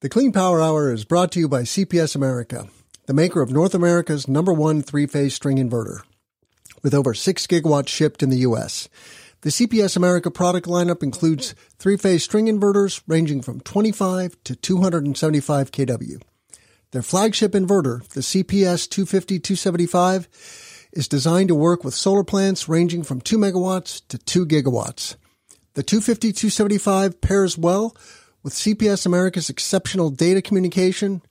The Clean Power Hour is brought to you by CPS America, the maker of North America's number one three phase string inverter, with over 6 gigawatts shipped in the U.S. The CPS America product lineup includes three phase string inverters ranging from 25 to 275 kW. Their flagship inverter, the CPS 250 275, is designed to work with solar plants ranging from 2 megawatts to 2 gigawatts. The 250 275 pairs well with CPS America's exceptional data communication,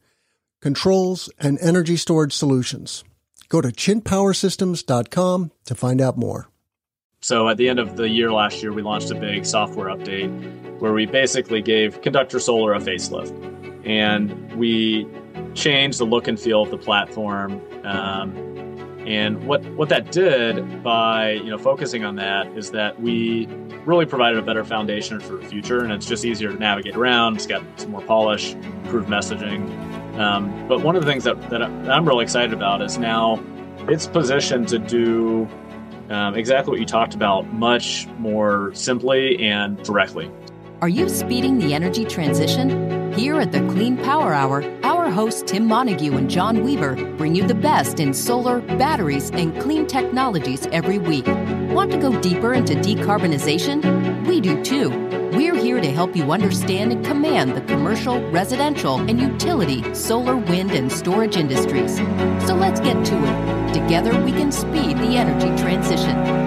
controls, and energy storage solutions. Go to chintpowersystems.com to find out more. So, at the end of the year last year, we launched a big software update where we basically gave Conductor Solar a facelift. And we changed the look and feel of the platform. Um, and what, what that did by you know focusing on that is that we really provided a better foundation for the future, and it's just easier to navigate around. It's got some more polish, improved messaging. Um, but one of the things that, that I'm really excited about is now it's positioned to do um, exactly what you talked about, much more simply and directly. Are you speeding the energy transition? Here at the Clean Power Hour, our hosts Tim Montague and John Weaver bring you the best in solar, batteries, and clean technologies every week. Want to go deeper into decarbonization? We do too. We're here to help you understand and command the commercial, residential, and utility solar, wind, and storage industries. So let's get to it. Together, we can speed the energy transition.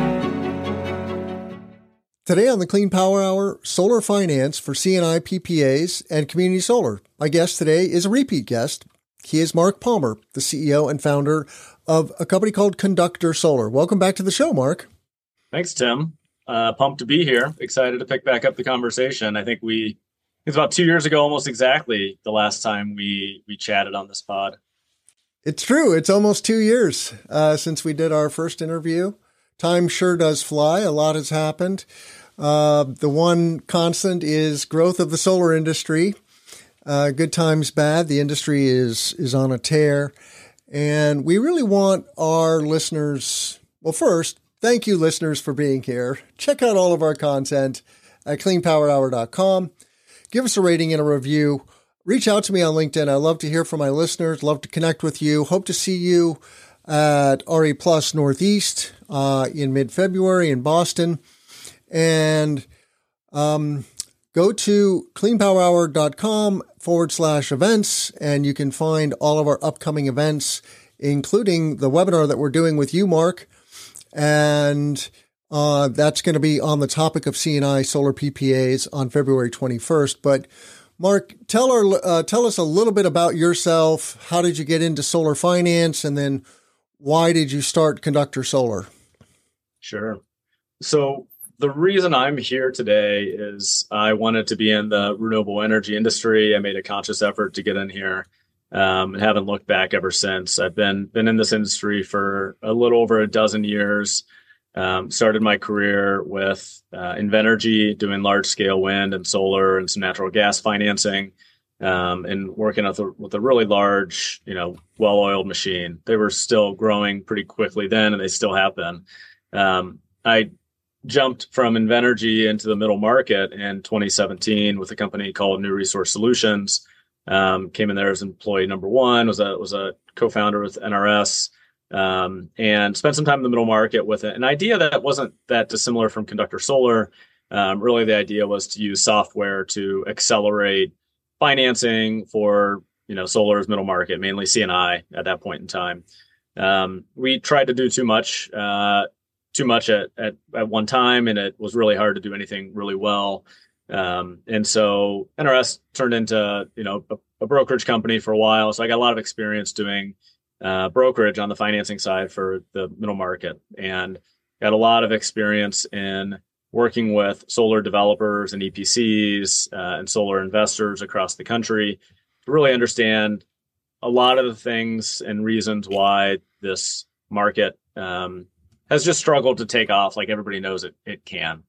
Today on the Clean Power Hour, solar finance for C&I PPAs and community solar. My guest today is a repeat guest. He is Marc Palmer, the CEO and founder of a company called Conductor Solar. Welcome back to the show, Marc. Thanks, Tim. Uh, pumped to be here. Excited to pick back up the conversation. I think we it's about two years ago, almost exactly, the last time we we chatted on this pod. It's true. It's almost two years uh, since we did our first interview. Time sure does fly. A lot has happened. Uh, the one constant is growth of the solar industry. Uh, good times, bad. The industry is is on a tear, and we really want our listeners. Well, first, thank you, listeners, for being here. Check out all of our content at cleanpowerhour.com. Give us a rating and a review. Reach out to me on LinkedIn. I love to hear from my listeners. Love to connect with you. Hope to see you at RE Plus Northeast uh, in mid February in Boston. And um, go to cleanpowerhour.com forward slash events, and you can find all of our upcoming events, including the webinar that we're doing with you, Marc. And uh, that's going to be on the topic of C&I solar PPAs on February 21st. But Marc, tell our uh, tell us a little bit about yourself. How did you get into solar finance, and then why did you start Conductor Solar? Sure. So the reason I'm here today is I wanted to be in the renewable energy industry. I made a conscious effort to get in here um, and haven't looked back ever since. I've been been in this industry for a little over a dozen years. Um, started my career with uh, Invenergy, doing large scale wind and solar and some natural gas financing, um, and working with a, with a really large, you know, well oiled machine. They were still growing pretty quickly then, and they still have been. Um, I jumped from Invenergy into the middle market in 2017 with a company called New Resource Solutions. Um, came in there as employee number one. Was a was a co-founder with NRS, um, and spent some time in the middle market with it. an idea that wasn't that dissimilar from Conductor Solar. Um, really, the idea was to use software to accelerate financing for you know solar's middle market, mainly C&I at that point in time. Um, we tried to do too much. Uh, too much at, at, at one time and it was really hard to do anything really well. Um, and so NRS turned into, you know, a, a, brokerage company for a while. So I got a lot of experience doing uh, brokerage on the financing side for the middle market and got a lot of experience in working with solar developers and EPCs uh, and solar investors across the country to really understand a lot of the things and reasons why this market um, has just struggled to take off like everybody knows it it can.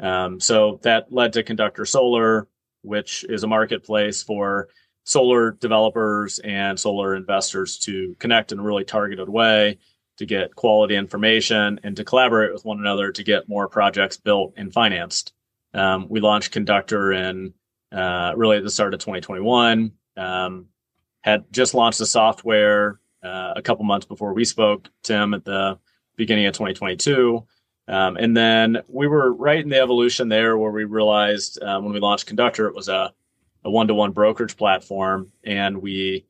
Um, so that led to Conductor Solar, which is a marketplace for solar developers and solar investors to connect in a really targeted way to get quality information and to collaborate with one another to get more projects built and financed. Um, we launched Conductor in uh, really at the start of 2021. Um, had just launched the software uh, a couple months before we spoke, Tim, at the beginning of 2022. Um, and then we were right in the evolution there where we realized um, when we launched Conductor, it was a, one-to-one brokerage platform, and we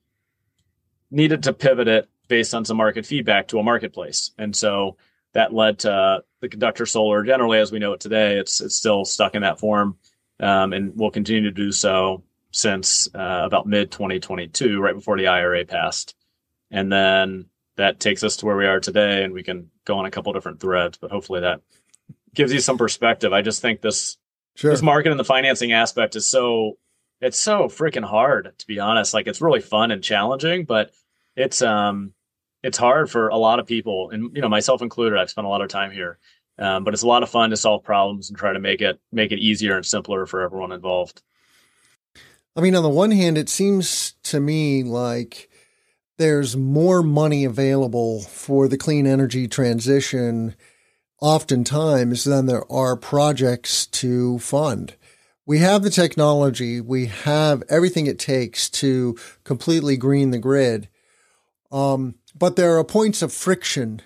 needed to pivot it based on some market feedback to a marketplace. And so that led to the Conductor Solar. Generally, as we know it today, it's it's still stuck in that form, um, and will continue to do so since uh, about mid 2022, right before the IRA passed. And then that takes us to where we are today, and we can go on a couple different threads. But hopefully that gives you some perspective. I just think this sure. this market and the financing aspect is so it's so freaking hard to be honest. Like it's really fun and challenging, but it's um it's hard for a lot of people, and you know myself included. I've spent a lot of time here, um, but it's a lot of fun to solve problems and try to make it make it easier and simpler for everyone involved. I mean, on the one hand, it seems to me like there's more money available for the clean energy transition oftentimes than there are projects to fund. We have the technology, we have everything it takes to completely green the grid. Um, but there are points of friction.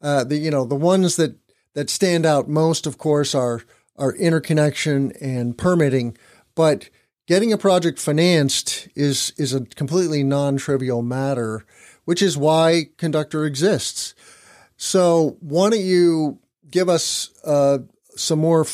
Uh, the you know the ones that that stand out most, of course, are are interconnection and permitting. But getting a project financed is is a completely non-trivial matter, which is why Conductor exists. So why don't you give us uh, some more,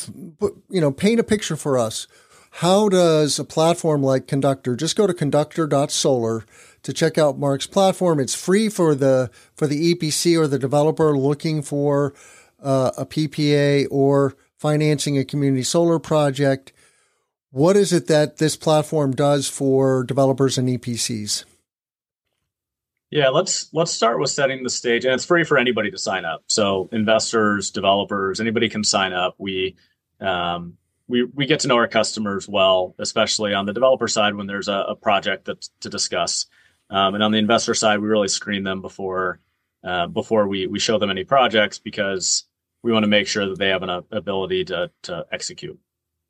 you know, paint a picture for us. How does a platform like Conductor, just go to conductor.solar to check out Marc's platform. It's free for the, for the EPC or the developer looking for uh, a PPA or financing a community solar project. What is it that this platform does for developers and EPCs? Yeah, let's let's start with setting the stage, and it's free for anybody to sign up. So investors, developers, anybody can sign up. We um, we we get to know our customers well, especially on the developer side when there's a, a project that's to discuss, um, and on the investor side, we really screen them before uh, before we we show them any projects because we want to make sure that they have an ability to to execute.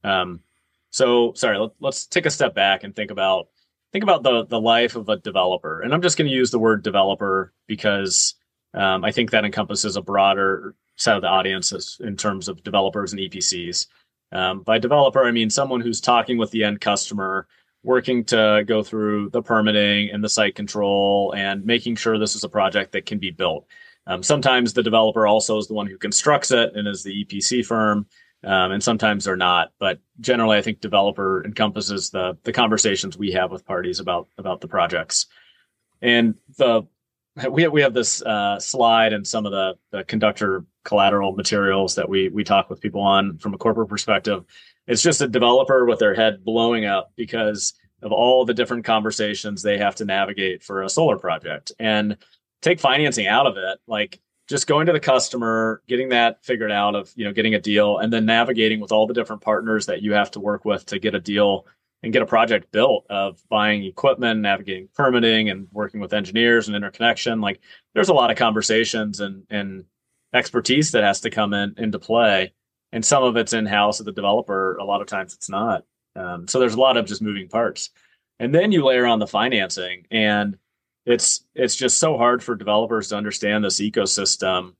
Um, so sorry, let, let's take a step back and think about think about the the life of a developer. And I'm just going to use the word developer because um, I think that encompasses a broader set of the audiences in terms of developers and EPCs. Um, by developer, I mean someone who's talking with the end customer, working to go through the permitting and the site control and making sure this is a project that can be built. Um, sometimes the developer also is the one who constructs it and is the EPC firm um, and sometimes they're not. But generally, I think developer encompasses the the conversations we have with parties about about the projects. And the we have, we have this uh, slide and some of the, the conductor collateral materials that we we talk with people on from a corporate perspective. It's just a developer with their head blowing up because of all the different conversations they have to navigate for a solar project and take financing out of it. Like just going to the customer, getting that figured out of, you know, getting a deal and then navigating with all the different partners that you have to work with to get a deal and get a project built of buying equipment, navigating permitting and working with engineers and interconnection. Like there's a lot of conversations and, and expertise that has to come in into play. And some of it's in house at the developer. A lot of times it's not. Um, so there's a lot of just moving parts. And then you layer on the financing and it's it's just so hard for developers to understand this ecosystem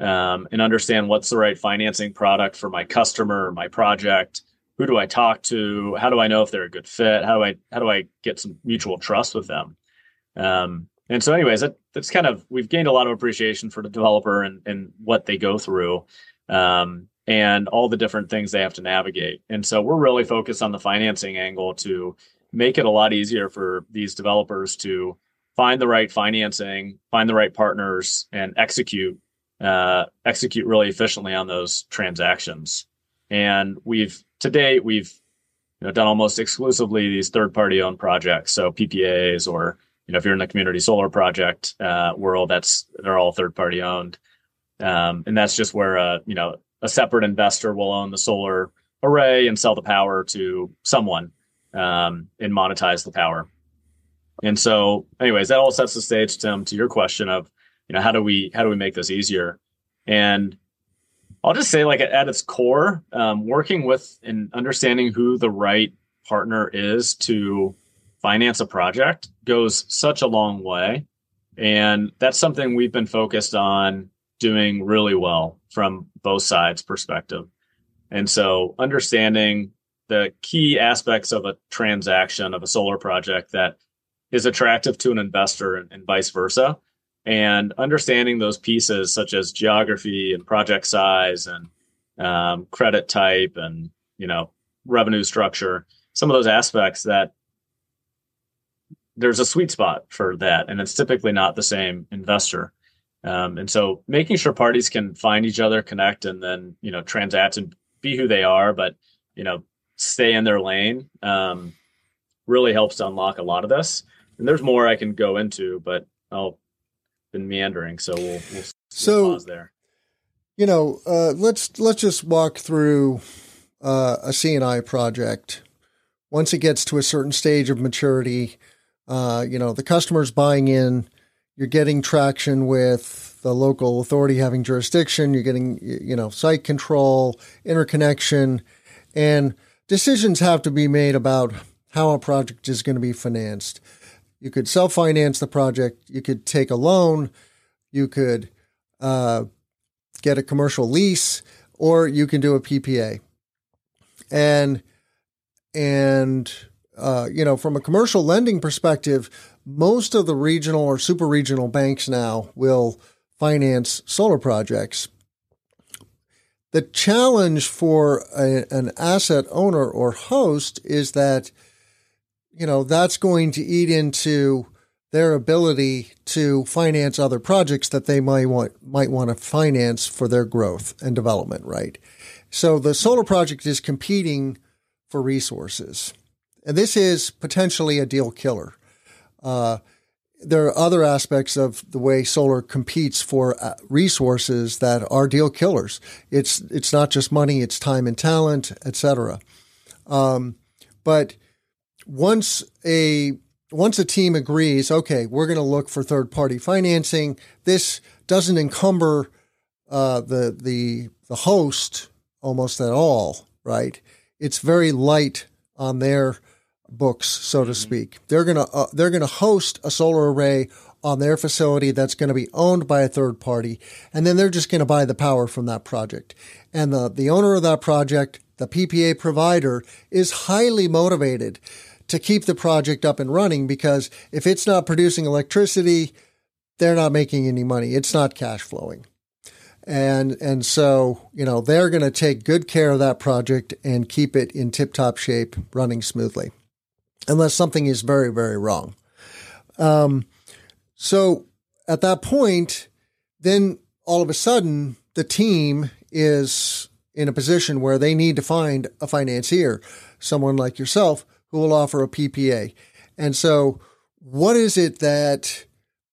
um, and understand what's the right financing product for my customer my project. Who do i talk to? How do i know if they're a good fit? How do i how do i get some mutual trust with them? Um, and so anyways that, that's kind of we've gained a lot of appreciation for the developer and, and what they go through um, and all the different things they have to navigate. And so we're really focused on the financing angle to make it a lot easier for these developers to find the right financing, find the right partners, and execute uh, execute really efficiently on those transactions. And we've to date we've you know done almost exclusively these third party owned projects, so PPAs or you know if you're in the community solar project uh, world, that's they're all third party owned, um, and that's just where uh, you know a separate investor will own the solar array and sell the power to someone um, and monetize the power. And so, anyways, that all sets the stage, Tim, to your question of, you know, how do we how do we make this easier? And I'll just say, like at, its core, um, working with and understanding who the right partner is to finance a project goes such a long way. And that's something we've been focused on doing really well from both sides perspective. And so understanding the key aspects of a transaction of a solar project that is attractive to an investor and, and vice versa. And understanding those pieces such as geography and project size and um, credit type and you know revenue structure some of those aspects that there's a sweet spot for that and it's typically not the same investor. Um, and so making sure parties can find each other connect and then you know transact and be who they are but you know stay in their lane um, really helps to unlock a lot of this and there's more I can go into, but I'll been meandering, so we'll, we'll, so pause there. You know, uh, let's let's just walk through uh, a C&I project. Once it gets to a certain stage of maturity, uh, you know, the customer's buying in. You're getting traction with the local authority having jurisdiction. You're getting, you know, site control, interconnection, and decisions have to be made about how a project is going to be financed. You could self finance the project. You could take a loan. You could uh, get a commercial lease, or you can do a PPA. And and uh, you know, from a commercial lending perspective, most of the regional or super regional banks now will finance solar projects. The challenge for a, an asset owner or host is that you know, that's going to eat into their ability to finance other projects that they might want might want to finance for their growth and development, right? So the solar project is competing for resources, and this is potentially a deal killer. Uh, there are other aspects of the way solar competes for uh, resources that are deal killers. It's it's not just money; it's time and talent, etc. Um, but once a once a team agrees, okay, we're going to look for third party financing. This doesn't encumber uh, the the the host almost at all, right? It's very light on their books, so to mm-hmm. speak. They're gonna uh, they're gonna host a solar array on their facility that's going to be owned by a third party, and then they're just going to buy the power from that project. And the the owner of that project, the PPA provider, is highly motivated to keep the project up and running because if it's not producing electricity, they're not making any money. It's not cash flowing. And and so, you know, they're going to take good care of that project and keep it in tip-top shape, running smoothly. Unless something is very very wrong. Um so at that point, then all of a sudden the team is in a position where they need to find a financier, someone like yourself who will offer a PPA. And so, what is it that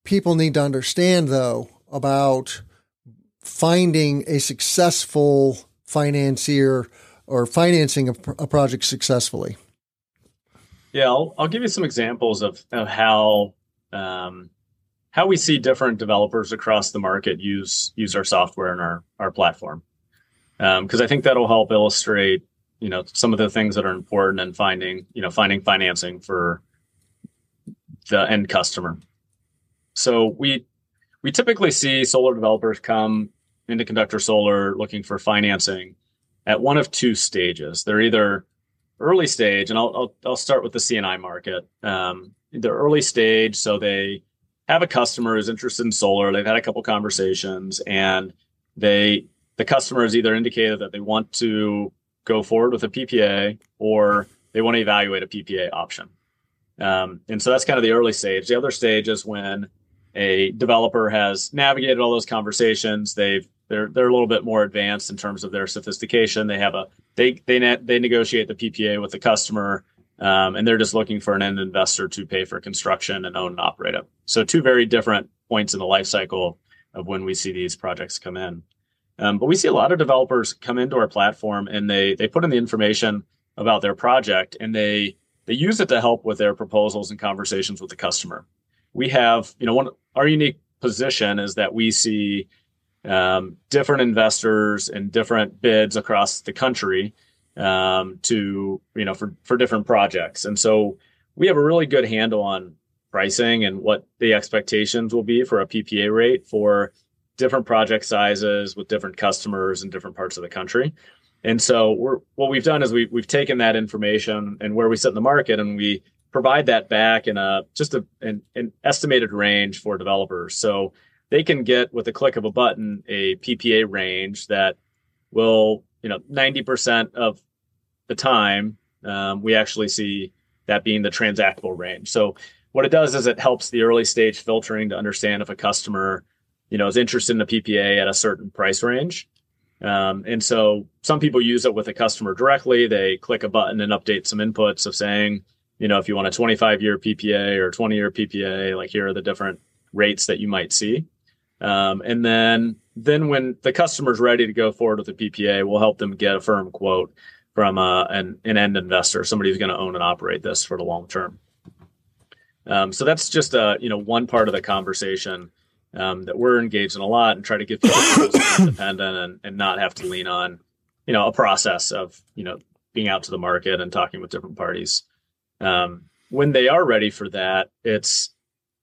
people need to understand, though, about finding a successful financier or financing a, a project successfully? Yeah, I'll, I'll give you some examples of, of how um, how we see different developers across the market use use our software and our our platform because um, I think that'll help illustrate you know some of the things that are important in finding you know finding financing for the end customer. So we we typically see solar developers come into conductor solar looking for financing at one of two stages. They're either early stage and i'll i'll, I'll start with the C&I market. Um, the early stage so they have a customer who's interested in solar they've had a couple conversations and they the customer has either indicated that they want to go forward with a PPA or they want to evaluate a PPA option. Um, and so that's kind of the early stage. The other stage is when a developer has navigated all those conversations. They've they're they're a little bit more advanced in terms of their sophistication. They have a they they they negotiate the PPA with the customer, um, and they're just looking for an end investor to pay for construction and own and operate it. So two very different points in the life cycle of when we see these projects come in. Um, but we see a lot of developers come into our platform and they they put in the information about their project and they they use it to help with their proposals and conversations with the customer. We have, you know, one our unique position is that we see um, different investors and different bids across the country, um, to you know for for different projects, and so we have a really good handle on pricing and what the expectations will be for a PPA rate for different project sizes with different customers in different parts of the country. And so we're what we've done is we we've taken that information and where we sit in the market and we provide that back in a just a, an, an estimated range for developers. So they can get with the click of a button a PPA range that will, you know, 90% of the time um, we actually see that being the transactable range. So what it does is it helps the early stage filtering to understand if a customer, you know, is interested in the PPA at a certain price range. Um, and so some people use it with a customer directly. They click a button and update some inputs of saying, you know, if you want a 25 year PPA or 20 year PPA, like here are the different rates that you might see. Um, and then, then when the customer's ready to go forward with the PPA, we'll help them get a firm quote from uh, an, an end investor, somebody who's going to own and operate this for the long term. Um, so that's just a you know one part of the conversation um, that we're engaged in a lot and try to give people independent and, and not have to lean on you know a process of you know being out to the market and talking with different parties. Um, when they are ready for that, it's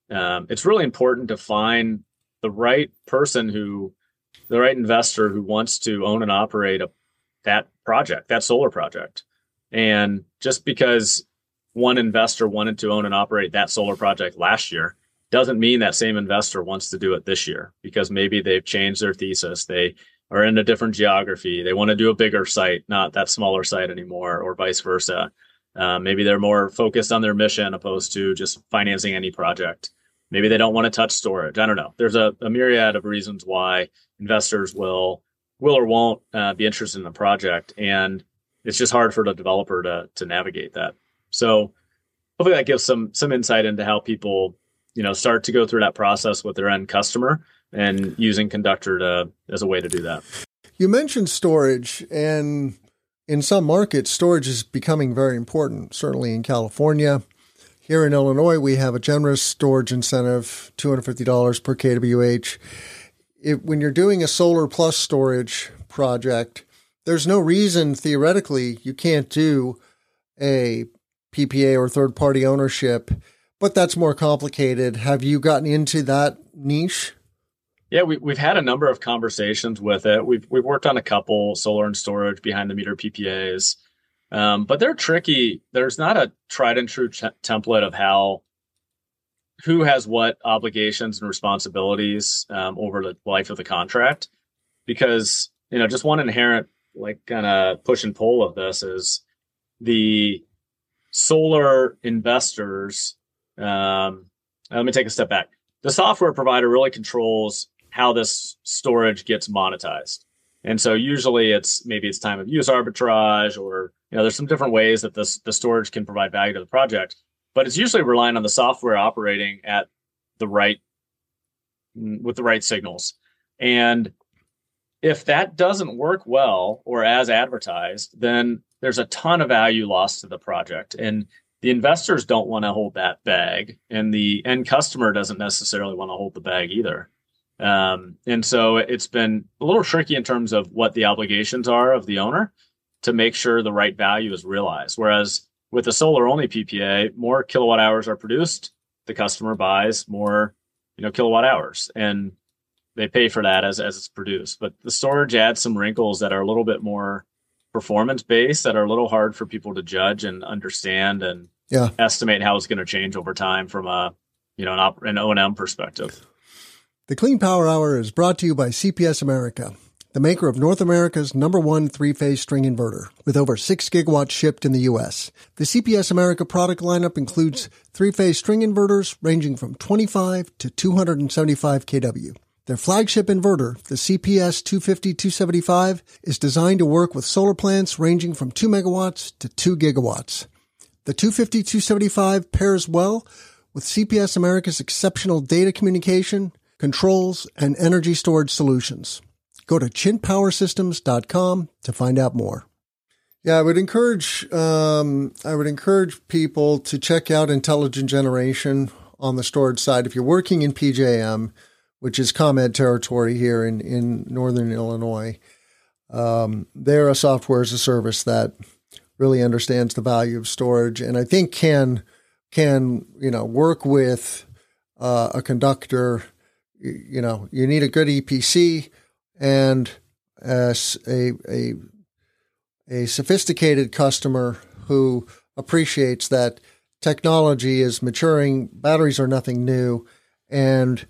um, it's really important to find the right person who the right investor who wants to own and operate a, that project, that solar project. And just because one investor wanted to own and operate that solar project last year doesn't mean that same investor wants to do it this year because maybe they've changed their thesis. They are in a different geography. They want to do a bigger site, not that smaller site anymore, or vice versa. Uh, maybe they're more focused on their mission opposed to just financing any project. Maybe they don't want to touch storage. I don't know. There's a, a myriad of reasons why investors will will or won't uh, be interested in a project, and it's just hard for the developer to to navigate that. So hopefully that gives some some insight into how people you know start to go through that process with their end customer and using conductor to as a way to do that. You mentioned storage and in some markets storage is becoming very important, certainly in California. Here in Illinois, we have a generous storage incentive, $250 per kWh. When you're doing a solar plus storage project, there's no reason theoretically you can't do a PPA or third party ownership, but that's more complicated. Have you gotten into that niche? Yeah, we, we've had a number of conversations with it. We've we've worked on a couple solar and storage behind the meter PPAs, um, but they're tricky. There's not a tried and true ch- template of how who has what obligations and responsibilities um, over the life of the contract, because you know just one inherent like kind of push and pull of this is the solar investors. Um, let me take a step back. The software provider really controls how this storage gets monetized. And so usually it's maybe it's time of use arbitrage or you know there's some different ways that this the storage can provide value to the project, but it's usually relying on the software operating at the right with the right signals. And if that doesn't work well or as advertised, then there's a ton of value lost to the project. And the investors don't want to hold that bag, and the end customer doesn't necessarily want to hold the bag either. Um, and so it's been a little tricky in terms of what the obligations are of the owner to make sure the right value is realized. Whereas with a solar only PPA, more kilowatt hours are produced, the customer buys more, you know, kilowatt hours, and they pay for that as as it's produced. But the storage adds some wrinkles that are a little bit more performance based that are a little hard for people to judge and understand and yeah. estimate how it's going to change over time from a you know an, op- an O&M perspective. The Clean Power Hour is brought to you by CPS America, the maker of North America's number one three-phase string inverter with over 6 gigawatts shipped in the US. The CPS America product lineup includes three-phase string inverters ranging from 25 to 275 kW. Their flagship inverter, the CPS 250-275, is designed to work with solar plants ranging from 2 megawatts to 2 gigawatts. The 250-275 pairs well with CPS America's exceptional data communication, controls, and energy storage solutions. Go to chintpowersystems.com to find out more. Yeah, I would encourage um, I would encourage people to check out Intelligent Generation on the storage side. If you're working in PJM, which is ComEd territory here in, in northern Illinois. Um, they're a software as a service that really understands the value of storage, and I think can can you know work with uh, a conductor. You, know, you need a good EPC and a a a sophisticated customer who appreciates that technology is maturing, batteries are nothing new, and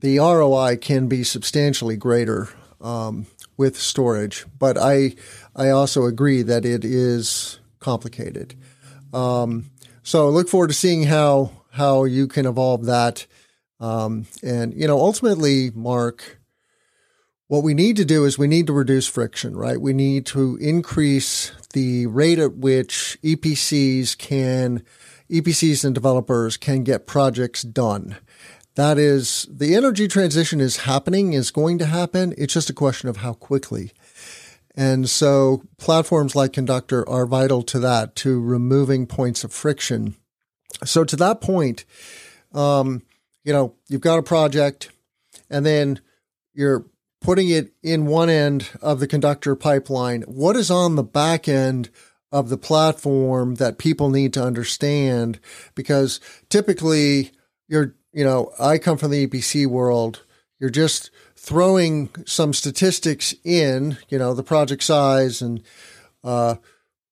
the ROI can be substantially greater um, with storage. But I I also agree that it is complicated. Um, so look forward to seeing how how you can evolve that. Um, and you know, ultimately, Marc, what we need to do is we need to reduce friction, right? We need to increase the rate at which EPCs can, EPCs and developers can get projects done. That is, the energy transition is happening, is going to happen. It's just a question of how quickly. And so platforms like Conductor are vital to that, to removing points of friction. So to that point, um, you know, you've got a project and then you're putting it in one end of the conductor pipeline, what is on the back end of the platform that people need to understand? Because typically you're, you know, I come from the EPC world. You're just throwing some statistics in, you know, the project size and, uh,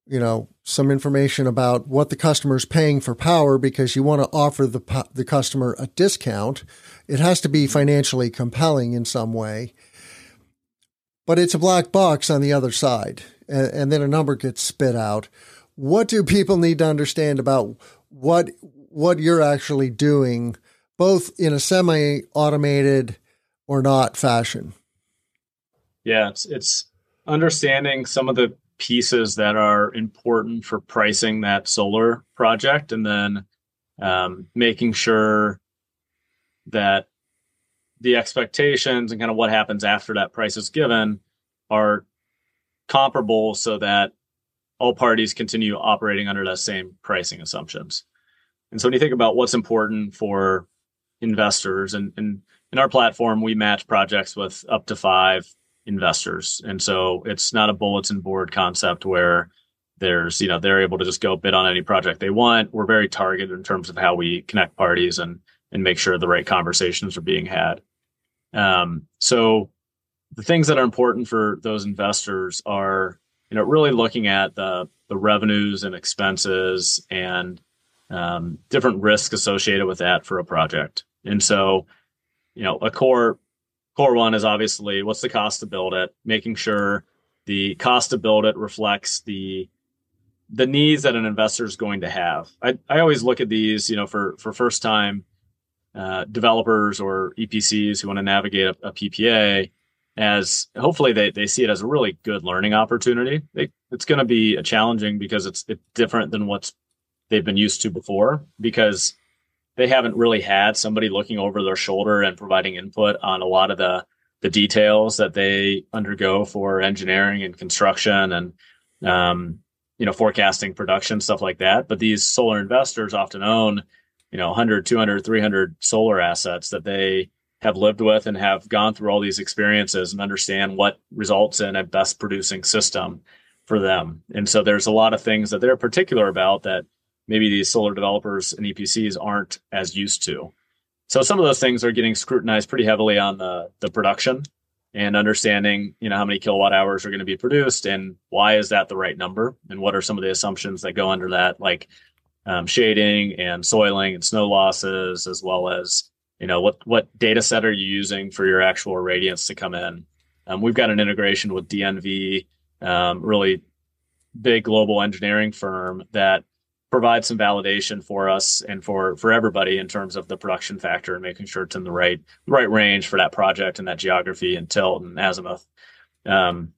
you know, some information about what the customer is paying for power because you want to offer the the customer a discount. It has to be financially compelling in some way but it's a black box on the other side, and, and then a number gets spit out. What do people need to understand about what what you're actually doing, both in a semi-automated or not fashion? Yeah, it's it's understanding some of the pieces that are important for pricing that solar project, and then um, making sure that the expectations and kind of what happens after that price is given are comparable so that all parties continue operating under the same pricing assumptions. And so when you think about what's important for investors and, and in our platform, we match projects with up to five investors. And so it's not a bulletin board concept where there's, you know, they're able to just go bid on any project they want. We're very targeted in terms of how we connect parties and and make sure the right conversations are being had. Um, so the things that are important for those investors are, you know, really looking at the the revenues and expenses and um, different risks associated with that for a project. And so, you know, a core core one is obviously what's the cost to build it, making sure the cost to build it reflects the the needs that an investor is going to have. I, I always look at these, you know, for for first time uh, developers or EPCs who want to navigate a, a, PPA as hopefully they, they see it as a really good learning opportunity. They, it's going to be challenging because it's, it's different than what's they've been used to before because they haven't really had somebody looking over their shoulder and providing input on a lot of the the details that they undergo for engineering and construction and um, you know forecasting production stuff like that. But these solar investors often own you know 100 200 300 solar assets that they have lived with and have gone through all these experiences and understand what results in a best producing system for them. And so there's a lot of things that they're particular about that maybe these solar developers and epcs aren't as used to so some of those things are getting scrutinized pretty heavily on the the production and understanding you know how many kilowatt hours are going to be produced and why is that the right number and what are some of the assumptions that go under that like um, shading and soiling and snow losses, as well as you know what what data set are you using for your actual radiance to come in. Um, we've got an integration with DNV, um, really big global engineering firm that provides some validation for us and for for everybody in terms of the production factor and making sure it's in the right right range for that project and that geography and tilt and azimuth. Um,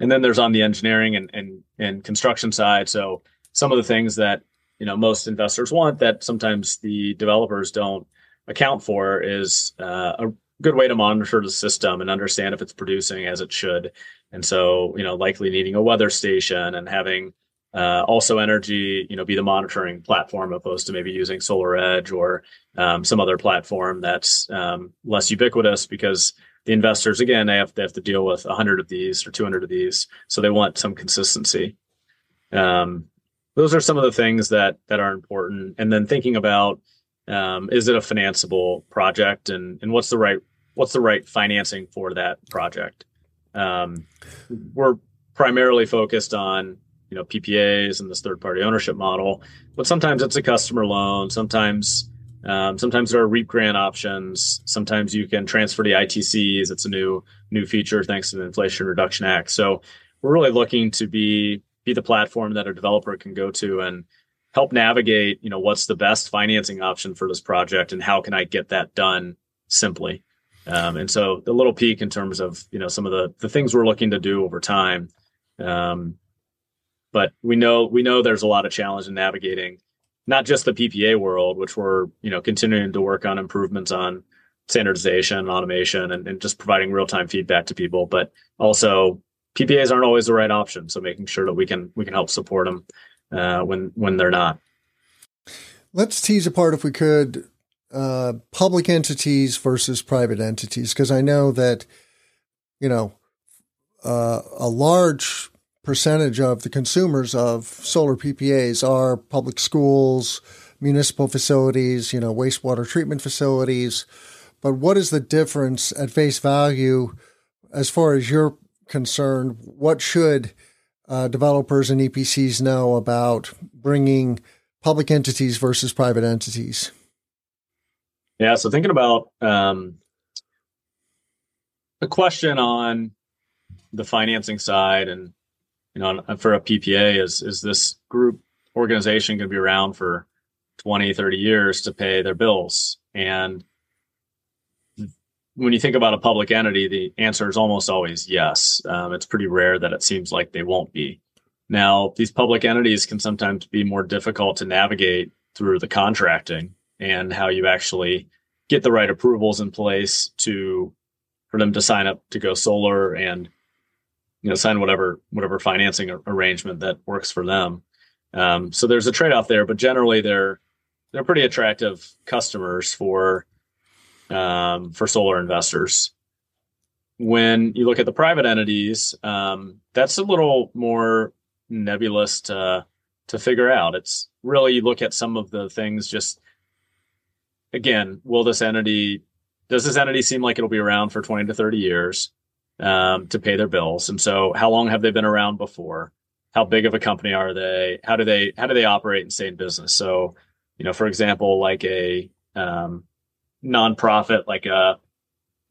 and then there's on the engineering and, and and construction side. So some of the things that you know most investors want that sometimes the developers don't account for is uh, a good way to monitor the system and understand if it's producing as it should. And so, you know, likely needing a weather station and having uh, AlsoEnergy, you know, be the monitoring platform opposed to maybe using SolarEdge or um, some other platform that's um, less ubiquitous because the investors again they have they have to deal with 100 of these or 200 of these so they want some consistency. Um, those are some of the things that that are important. And then thinking about um, is it a financeable project and and what's the right what's the right financing for that project? Um, we're primarily focused on you know PPAs and this third party ownership model, but sometimes it's a customer loan. Sometimes um, sometimes there are REAP grant options. Sometimes you can transfer the ITCs. It's a new new feature thanks to the Inflation Reduction Act. So we're really looking to be be the platform that a developer can go to and help navigate. You know what's the best financing option for this project and how can I get that done simply. Um, and so the little peek in terms of you know some of the the things we're looking to do over time. Um, but we know we know there's a lot of challenge in navigating not just the PPA world, which we're you know continuing to work on improvements on standardization, automation, and, and just providing real time feedback to people, but also PPAs aren't always the right option. So making sure that we can we can help support them uh, when when they're not. Let's tease apart, if we could, uh, public entities versus private entities, because I know that, you know, uh, a large percentage of the consumers of solar PPAs are public schools, municipal facilities, you know, wastewater treatment facilities. But what is the difference at face value as far as you're concerned? What should uh, developers and EPCs know about bringing public entities versus private entities? Yeah, so thinking about um, the question on the financing side, and you know, for a PPA, is is this group organization going to be around for 20, 30 years to pay their bills? And when you think about a public entity, the answer is almost always yes. Um, it's pretty rare that it seems like they won't be. Now, these public entities can sometimes be more difficult to navigate through the contracting and how you actually get the right approvals in place to for them to sign up to go solar and you know sign whatever whatever financing arrangement that works for them. Um, so there's a trade off there, but generally they're they're pretty attractive customers for um, for solar investors. When you look at the private entities, um, that's a little more nebulous to to figure out. It's really you look at some of the things just again, will this entity does this entity seem like it'll be around for 20 to 30 years um, to pay their bills? And so how long have they been around before? How big of a company are they? How do they how do they operate and stay in business? So, you know, for example, like a um, nonprofit, like a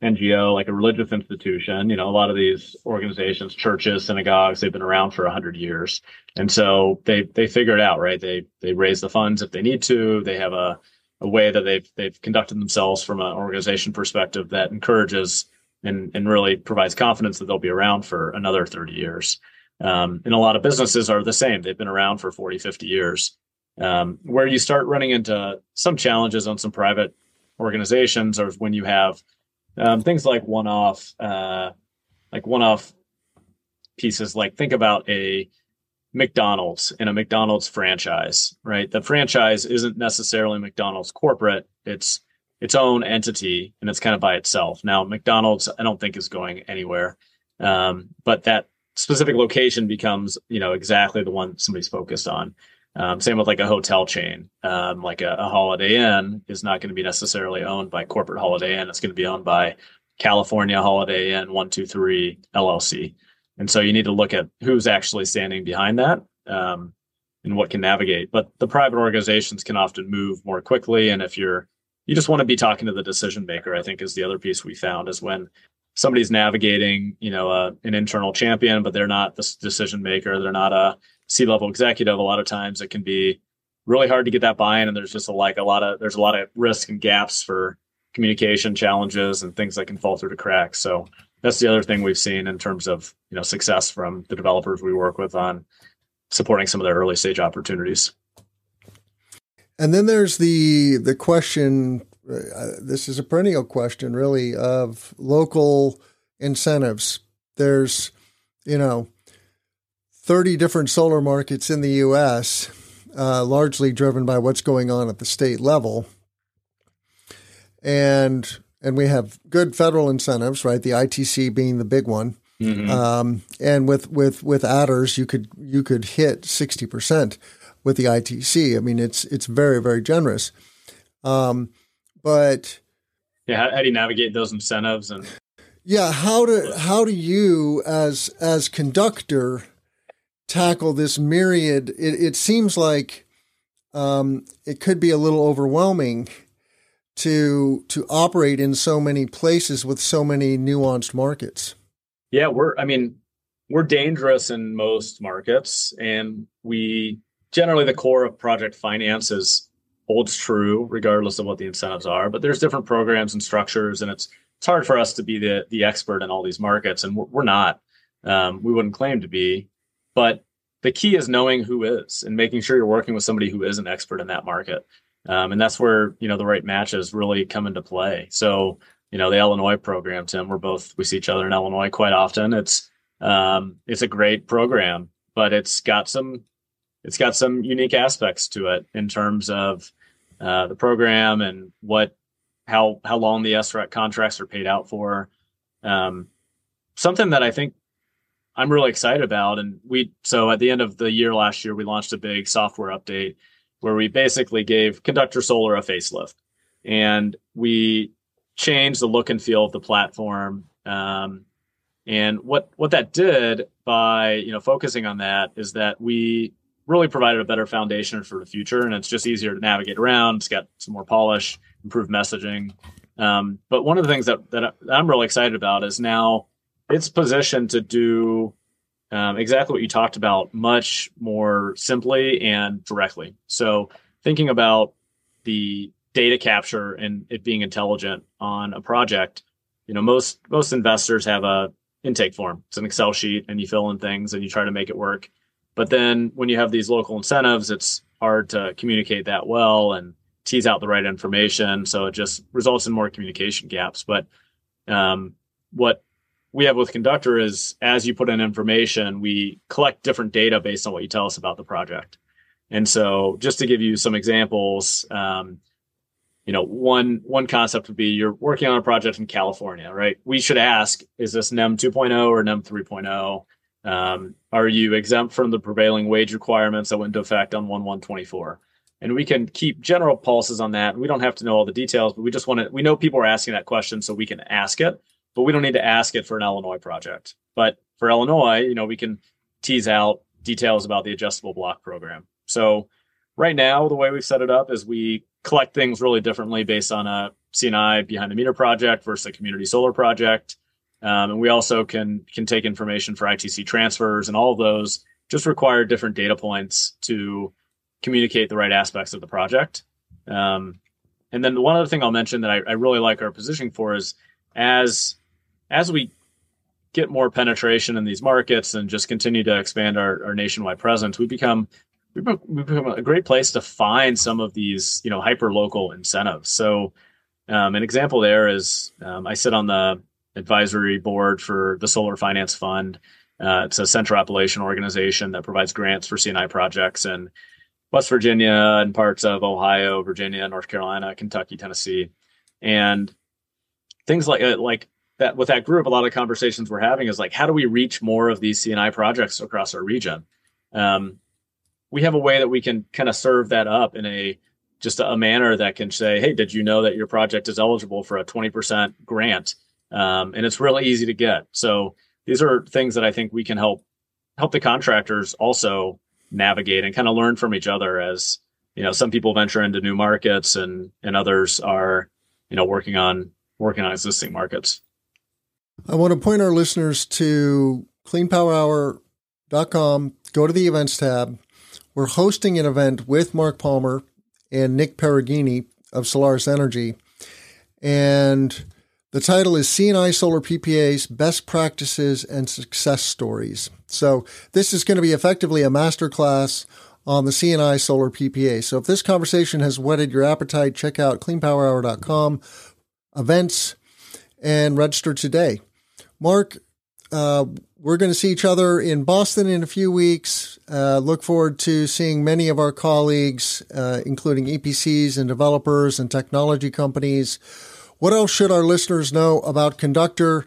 NGO, like a religious institution, you know, a lot of these organizations, churches, synagogues, they've been around for hundred years. And so they, they figure it out, right? They, they raise the funds if they need to. They have a, a way that they've they've conducted themselves from an organization perspective that encourages and and really provides confidence that they'll be around for another 30 years. Um, and a lot of businesses are the same. They've been around for 40, 50 years. Um, where you start running into some challenges on some private organizations or when you have um, things like one-off, uh, like one-off pieces. Like think about a McDonald's in a McDonald's franchise, right? The franchise isn't necessarily McDonald's corporate. It's its own entity and it's kind of by itself. Now, McDonald's, I don't think is going anywhere. Um, but that specific location becomes, you know, exactly the one somebody's focused on. Um, same with like a hotel chain, um, like a, a, Holiday Inn is not going to be necessarily owned by corporate Holiday Inn. It's going to be owned by California Holiday Inn One Two Three LLC. And so you need to look at who's actually standing behind that um, and what can navigate. But the private organizations can often move more quickly. And if you're, you just want to be talking to the decision maker, I think is the other piece we found is when somebody's navigating, you know, uh, an internal champion, but they're not the decision maker, they're not a C level executive. A lot of times it can be really hard to get that buy in. And there's just a, like a lot of, there's a lot of risk and gaps for communication challenges and things that can fall through the cracks. So that's the other thing we've seen in terms of you know success from the developers we work with on supporting some of their early stage opportunities. And then there's the the question. Uh, this is a perennial question, really, of local incentives. There's, you know, 30 different solar markets in the U.S., uh, largely driven by what's going on at the state level. And and we have good federal incentives, right? The ITC being the big one. Mm-hmm. Um, and with, with, with adders, you could, you could hit 60% with the ITC. I mean, it's, it's very, very generous. Um, but yeah, how, how do you navigate those incentives and yeah, how do how do you as as conductor tackle this myriad? It, it seems like um, it could be a little overwhelming to to operate in so many places with so many nuanced markets. Yeah, we're I mean, we're dangerous in most markets and we generally the core of project finance is holds true regardless of what the incentives are, but there's different programs and structures and it's it's hard for us to be the the expert in all these markets and we're, we're not. Um, we wouldn't claim to be, but the key is knowing who is and making sure you're working with somebody who is an expert in that market. Um, and that's where, you know, the right matches really come into play. So, you know, the Illinois program, Tim, we're both, we see each other in Illinois quite often. It's, um, it's a great program, but it's got some, it's got some unique aspects to it in terms of, uh, the program and what, how, how long the SREC contracts are paid out for. Um, something that I think I'm really excited about. And we, so at the end of the year last year, we launched a big software update where we basically gave Conductor Solar a facelift and we changed the look and feel of the platform. Um, and what, what that did by, you know, focusing on that is that we really provided a better foundation for the future and it's just easier to navigate around. It's got some more polish, improved messaging. Um, but one of the things that, that I'm really excited about is now it's positioned to do um, exactly what you talked about much more simply and directly. So thinking about the data capture and it being intelligent on a project, you know, most most investors have a intake form. It's an Excel sheet and you fill in things and you try to make it work. But then when you have these local incentives, it's hard to communicate that well and tease out the right information. So it just results in more communication gaps. But um, what we have with Conductor is as you put in information, we collect different data based on what you tell us about the project. And so, just to give you some examples, um, you know, one one concept would be you're working on a project in California, right? We should ask: Is this NEM 2.0 or NEM 3.0? Um, are you exempt from the prevailing wage requirements that went into effect on 1 124? And we can keep general pulses on that. We don't have to know all the details, but we just want to. We know people are asking that question, so we can ask it but we don't need to ask it for an Illinois project. But for Illinois, you know, we can tease out details about the adjustable block program. So right now, the way we've set it up is we collect things really differently based on a C&I behind the meter project versus a community solar project. Um, and we also can can take information for ITC transfers and all of those just require different data points to communicate the right aspects of the project. Um, and then the one other thing I'll mention that I, I really like our positioning for is as as we get more penetration in these markets and just continue to expand our, our nationwide presence, we become we become a great place to find some of these you know hyper local incentives. So um, an example there is um, I sit on the advisory board for the Solar Finance Fund. Uh, it's a Central Appalachian organization that provides grants for C&I projects in West Virginia and parts of Ohio, Virginia, North Carolina, Kentucky, Tennessee, and things like uh, like that with that group, a lot of conversations we're having is like, how do we reach more of these C&I projects across our region? Um, we have a way that we can kind of serve that up in a just a, a, manner that can say, hey, did you know that your project is eligible for a 20% grant? Um, and it's really easy to get. So these are things that I think we can help help the contractors also navigate and kind of learn from each other as you know some people venture into new markets and and others are you know working on working on existing markets I want to point our listeners to cleanpowerhour.com. Go to the events tab. We're hosting an event with Marc Palmer and Nick Perugini of Solaris Energy. And the title is C&I Solar PPAs Best Practices and Success Stories. So this is going to be effectively a masterclass on the C&I Solar PPA. So if this conversation has whetted your appetite, check out cleanpowerhour.com events and register today. Marc, uh, we're going to see each other in Boston in a few weeks. Uh, look forward to seeing many of our colleagues, uh, including EPCs and developers and technology companies. What else should our listeners know about Conductor?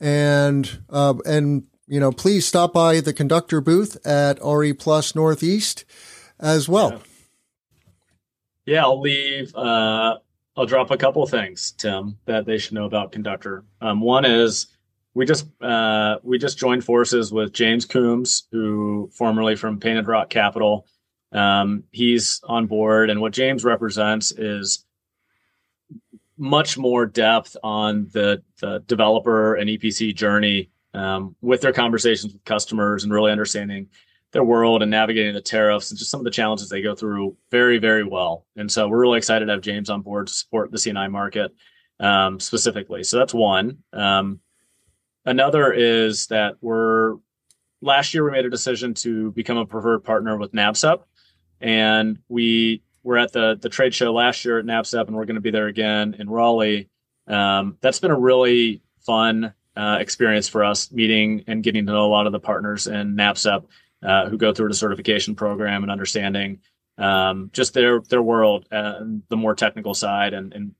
And uh, and you know, please stop by the Conductor booth at RE Plus Northeast as well. Yeah, yeah I'll leave. Uh, I'll drop a couple things, Tim, that they should know about Conductor. Um, one is we just uh, we just joined forces with James Coombs, who formerly from Painted Rock Capital. Um, he's on board, and what James represents is much more depth on the, the developer and EPC journey um, with their conversations with customers and really understanding their world and navigating the tariffs and just some of the challenges they go through very, very well. And so we're really excited to have James on board to support the C&I market um, specifically. So that's one. Um, Another is that we're last year we made a decision to become a preferred partner with NABCEP, and we were at the the trade show last year at NABCEP, and we're going to be there again in Raleigh. Um, that's been a really fun uh, experience for us, meeting and getting to know a lot of the partners in NABCEP uh, who go through the certification program and understanding um, just their their world and the more technical side, and, and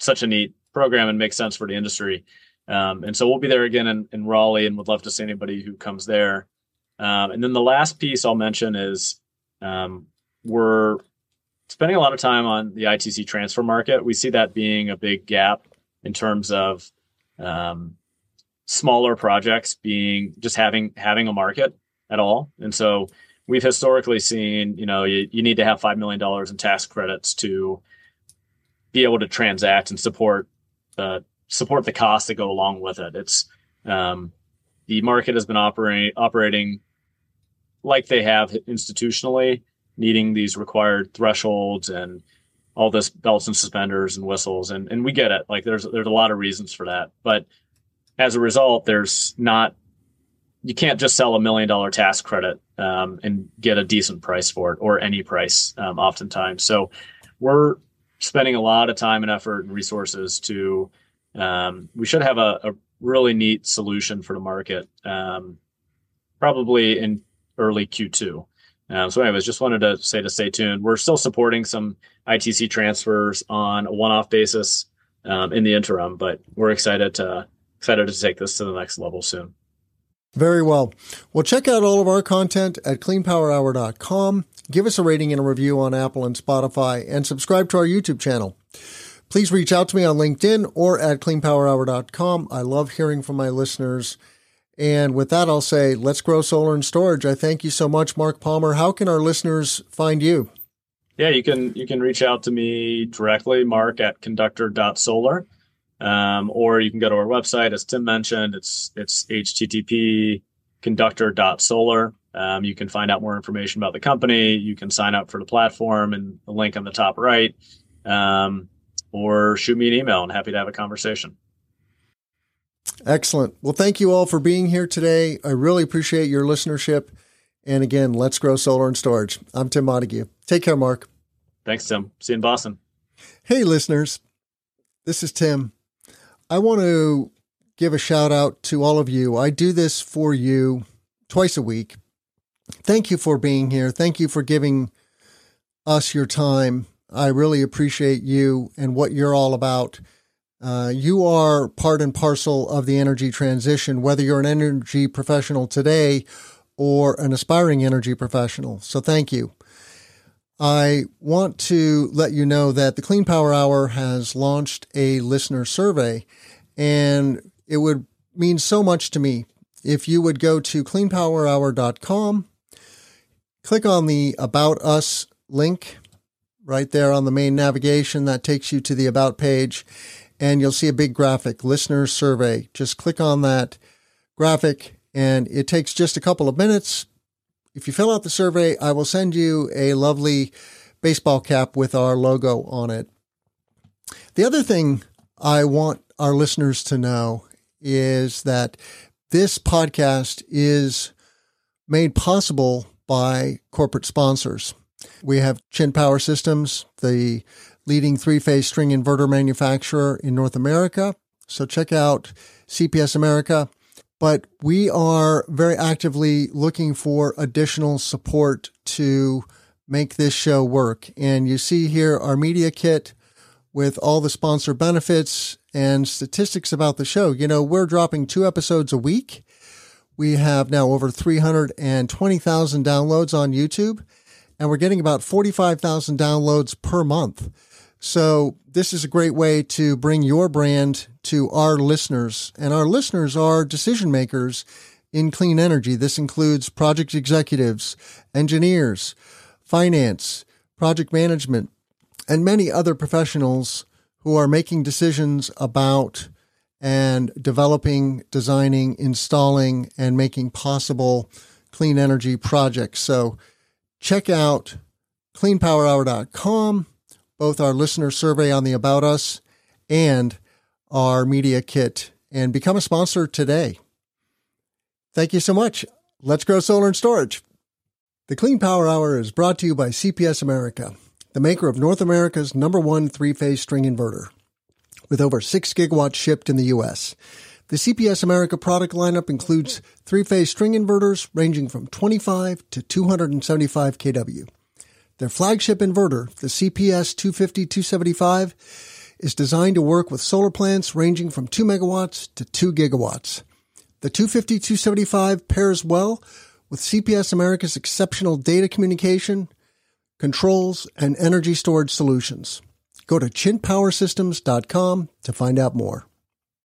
such a neat program and makes sense for the industry. Um, and so we'll be there again in, in, Raleigh and would love to see anybody who comes there. Um, and then the last piece I'll mention is um, we're spending a lot of time on the ITC transfer market. We see that being a big gap in terms of um, smaller projects being just having having a market at all. And so we've historically seen, you know, you, you need to have $5 million in tax credits to be able to transact and support the support the costs that go along with it. It's um, the market has been operating operating like they have institutionally, needing these required thresholds and all this belts and suspenders and whistles, and and we get it. Like there's there's a lot of reasons for that, but as a result, there's not you can't just sell a million dollar tax credit um, and get a decent price for it or any price um, oftentimes. So we're spending a lot of time and effort and resources to um, we should have a, a, really neat solution for the market, um, probably in early Q2. Um, so, anyways, just wanted to say to stay tuned. We're still supporting some ITC transfers on a one-off basis um, in the interim, but we're excited to excited to take this to the next level soon. Very well. Well, check out all of our content at cleanpowerhour.com. Give us a rating and a review on Apple and Spotify, and subscribe to our YouTube channel. Please reach out to me on LinkedIn or at cleanpowerhour.com. I love hearing from my listeners. And with that, I'll say, let's grow solar and storage. I thank you so much, Marc Palmer. How can our listeners find you? Yeah, you can you can reach out to me directly, Marc at conductor.solar. Um, or you can go to our website, as Tim mentioned. It's it's http conductor.solar. Um, you can find out more information about the company. You can sign up for the platform and the link on the top right. Um, or shoot me an email. I'm happy to have a conversation. Excellent. Well, thank you all for being here today. I really appreciate your listenership. And again, let's grow solar and storage. I'm Tim Montague. Take care, Marc. Thanks, Tim. See you in Boston. Hey, listeners. This is Tim. I want to give a shout out to all of you. I do this for you twice a week. Thank you for being here. Thank you for giving us your time. I really appreciate you and what you're all about. Uh, you are part and parcel of the energy transition, whether you're an energy professional today or an aspiring energy professional. So thank you. I want to let you know that the Clean Power Hour has launched a listener survey, and it would mean so much to me if you would go to cleanpowerhour.com, click on the About Us link, right there on the main navigation that takes you to the About page, and you'll see a big graphic, listener survey. Just click on that graphic, and it takes just a couple of minutes. If you fill out the survey, I will send you a lovely baseball cap with our logo on it. The other thing I want our listeners to know is that this podcast is made possible by corporate sponsors. We have Chint Power Systems, the leading three phase string inverter manufacturer in North America. So check out CPS America. But we are very actively looking for additional support to make this show work. And you see here our media kit with all the sponsor benefits and statistics about the show. You know, we're dropping two episodes a week. We have now over 320,000 downloads on YouTube, and we're getting about 45,000 downloads per month. So this is a great way to bring your brand to our listeners, and our listeners are decision makers in clean energy. This includes project executives, engineers, finance, project management, and many other professionals who are making decisions about and developing, designing, installing, and making possible clean energy projects. So check out cleanpowerhour.com, both our listener survey on the About Us and our media kit, and become a sponsor today. Thank you so much. Let's grow solar and storage. The Clean Power Hour is brought to you by CPS America, the maker of North America's number one three phase string inverter, with over 6 gigawatts shipped in the U.S. The CPS America product lineup includes three phase string inverters ranging from 25 to 275 kW. Their flagship inverter, the CPS 250 275, is designed to work with solar plants ranging from 2 megawatts to 2 gigawatts. The 250 275 pairs well with CPS America's exceptional data communication, controls, and energy storage solutions. Go to chintpowersystems.com to find out more.